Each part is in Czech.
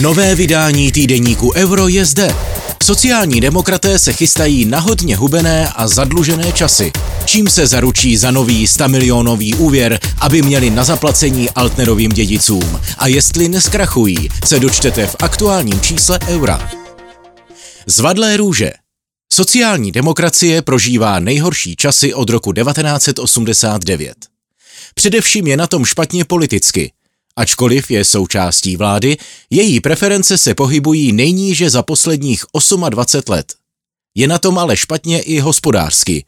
Nové vydání týdeníku Euro je zde. Sociální demokraté se chystají na hodně hubené a zadlužené časy. Čím se zaručí za nový 100 milionový úvěr, aby měli na zaplacení Altnerovým dědicům? A jestli neskrachují, se dočtete v aktuálním čísle Eura. Zvadlé růže. Sociální demokracie prožívá nejhorší časy od roku 1989. Především je na tom špatně politicky. Ačkoliv je součástí vlády, její preference se pohybují nejníže za posledních 28 let. Je na tom ale špatně i hospodářsky.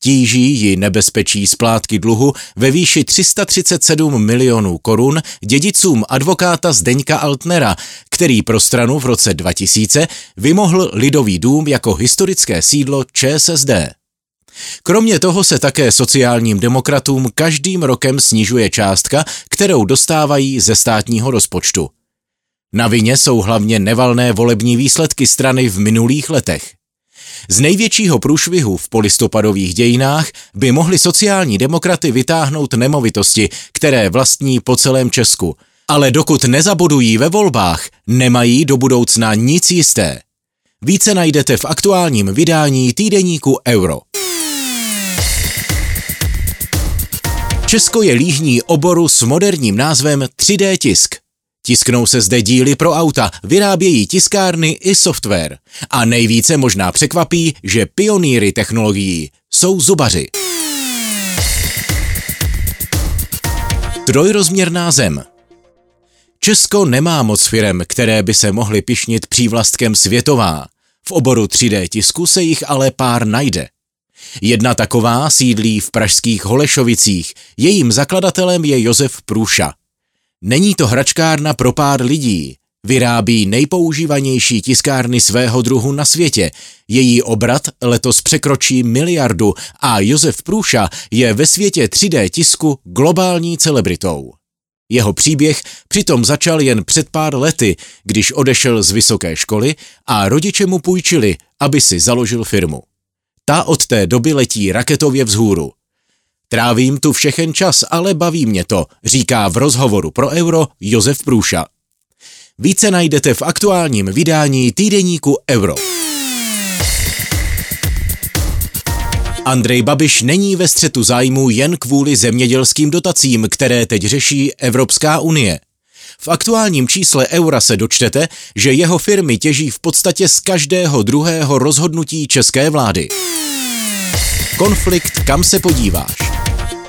Tíží ji nebezpečí splátky dluhu ve výši 337 milionů korun dědicům advokáta Zdeňka Altnera, který pro stranu v roce 2000 vymohl Lidový dům jako historické sídlo ČSSD. Kromě toho se také sociálním demokratům každým rokem snižuje částka, kterou dostávají ze státního rozpočtu. Na vině jsou hlavně nevalné volební výsledky strany v minulých letech. Z největšího průšvihu v polistopadových dějinách by mohli sociální demokraty vytáhnout nemovitosti, které vlastní po celém Česku. Ale dokud nezabodují ve volbách, nemají do budoucna nic jisté. Více najdete v aktuálním vydání týdeníku Euro. Česko je líhní oboru s moderním názvem 3D tisk. Tisknou se zde díly pro auta, vyrábějí tiskárny i software. A nejvíce možná překvapí, že pionýry technologií jsou zubaři. Trojrozměrná zem. Česko nemá moc firem, které by se mohly pišnit přívlastkem světová. V oboru 3D tisku se jich ale pár najde. Jedna taková sídlí v pražských Holešovicích. Jejím zakladatelem je Josef Průša. Není to hračkárna pro pár lidí. Vyrábí nejpoužívanější tiskárny svého druhu na světě. Její obrat letos překročí miliardu a Josef Průša je ve světě 3D tisku globální celebritou. Jeho příběh přitom začal jen před pár lety, když odešel z vysoké školy a rodiče mu půjčili, aby si založil firmu. Ta od té doby letí raketově vzhůru. Trávím tu všechen čas, ale baví mě to, říká v rozhovoru pro Euro Josef Průša. Více najdete v aktuálním vydání týdeníku Euro. Andrej Babiš není ve střetu zájmu jen kvůli zemědělským dotacím, které teď řeší Evropská unie. V aktuálním čísle Eura se dočtete, že jeho firmy těží v podstatě z každého druhého rozhodnutí české vlády. Konflikt kam se podíváš.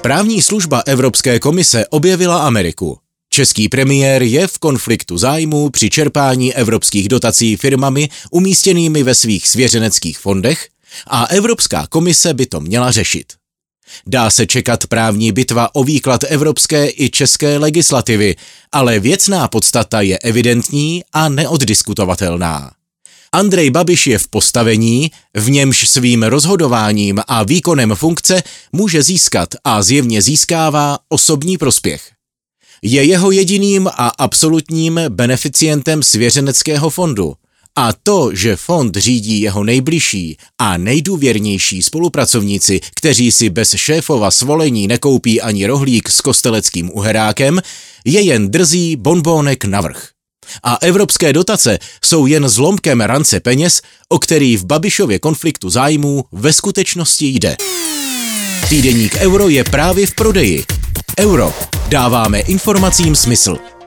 Právní služba Evropské komise objevila Ameriku. Český premiér je v konfliktu zájmů při čerpání evropských dotací firmami umístěnými ve svých svěřeneckých fondech a Evropská komise by to měla řešit. Dá se čekat právní bitva o výklad evropské i české legislativy, ale věcná podstata je evidentní a neoddiskutovatelná. Andrej Babiš je v postavení, v němž svým rozhodováním a výkonem funkce může získat a zjevně získává osobní prospěch. Je jeho jediným a absolutním beneficientem svěřeneckého fondu – a to, že fond řídí jeho nejbližší a nejdůvěrnější spolupracovníci, kteří si bez šéfova svolení nekoupí ani rohlík s kosteleckým uherákem, je jen drzý bonbónek navrh. A evropské dotace jsou jen zlomkem rance peněz, o který v Babišově konfliktu zájmů ve skutečnosti jde. Týdeník Euro je právě v prodeji. Euro. Dáváme informacím smysl.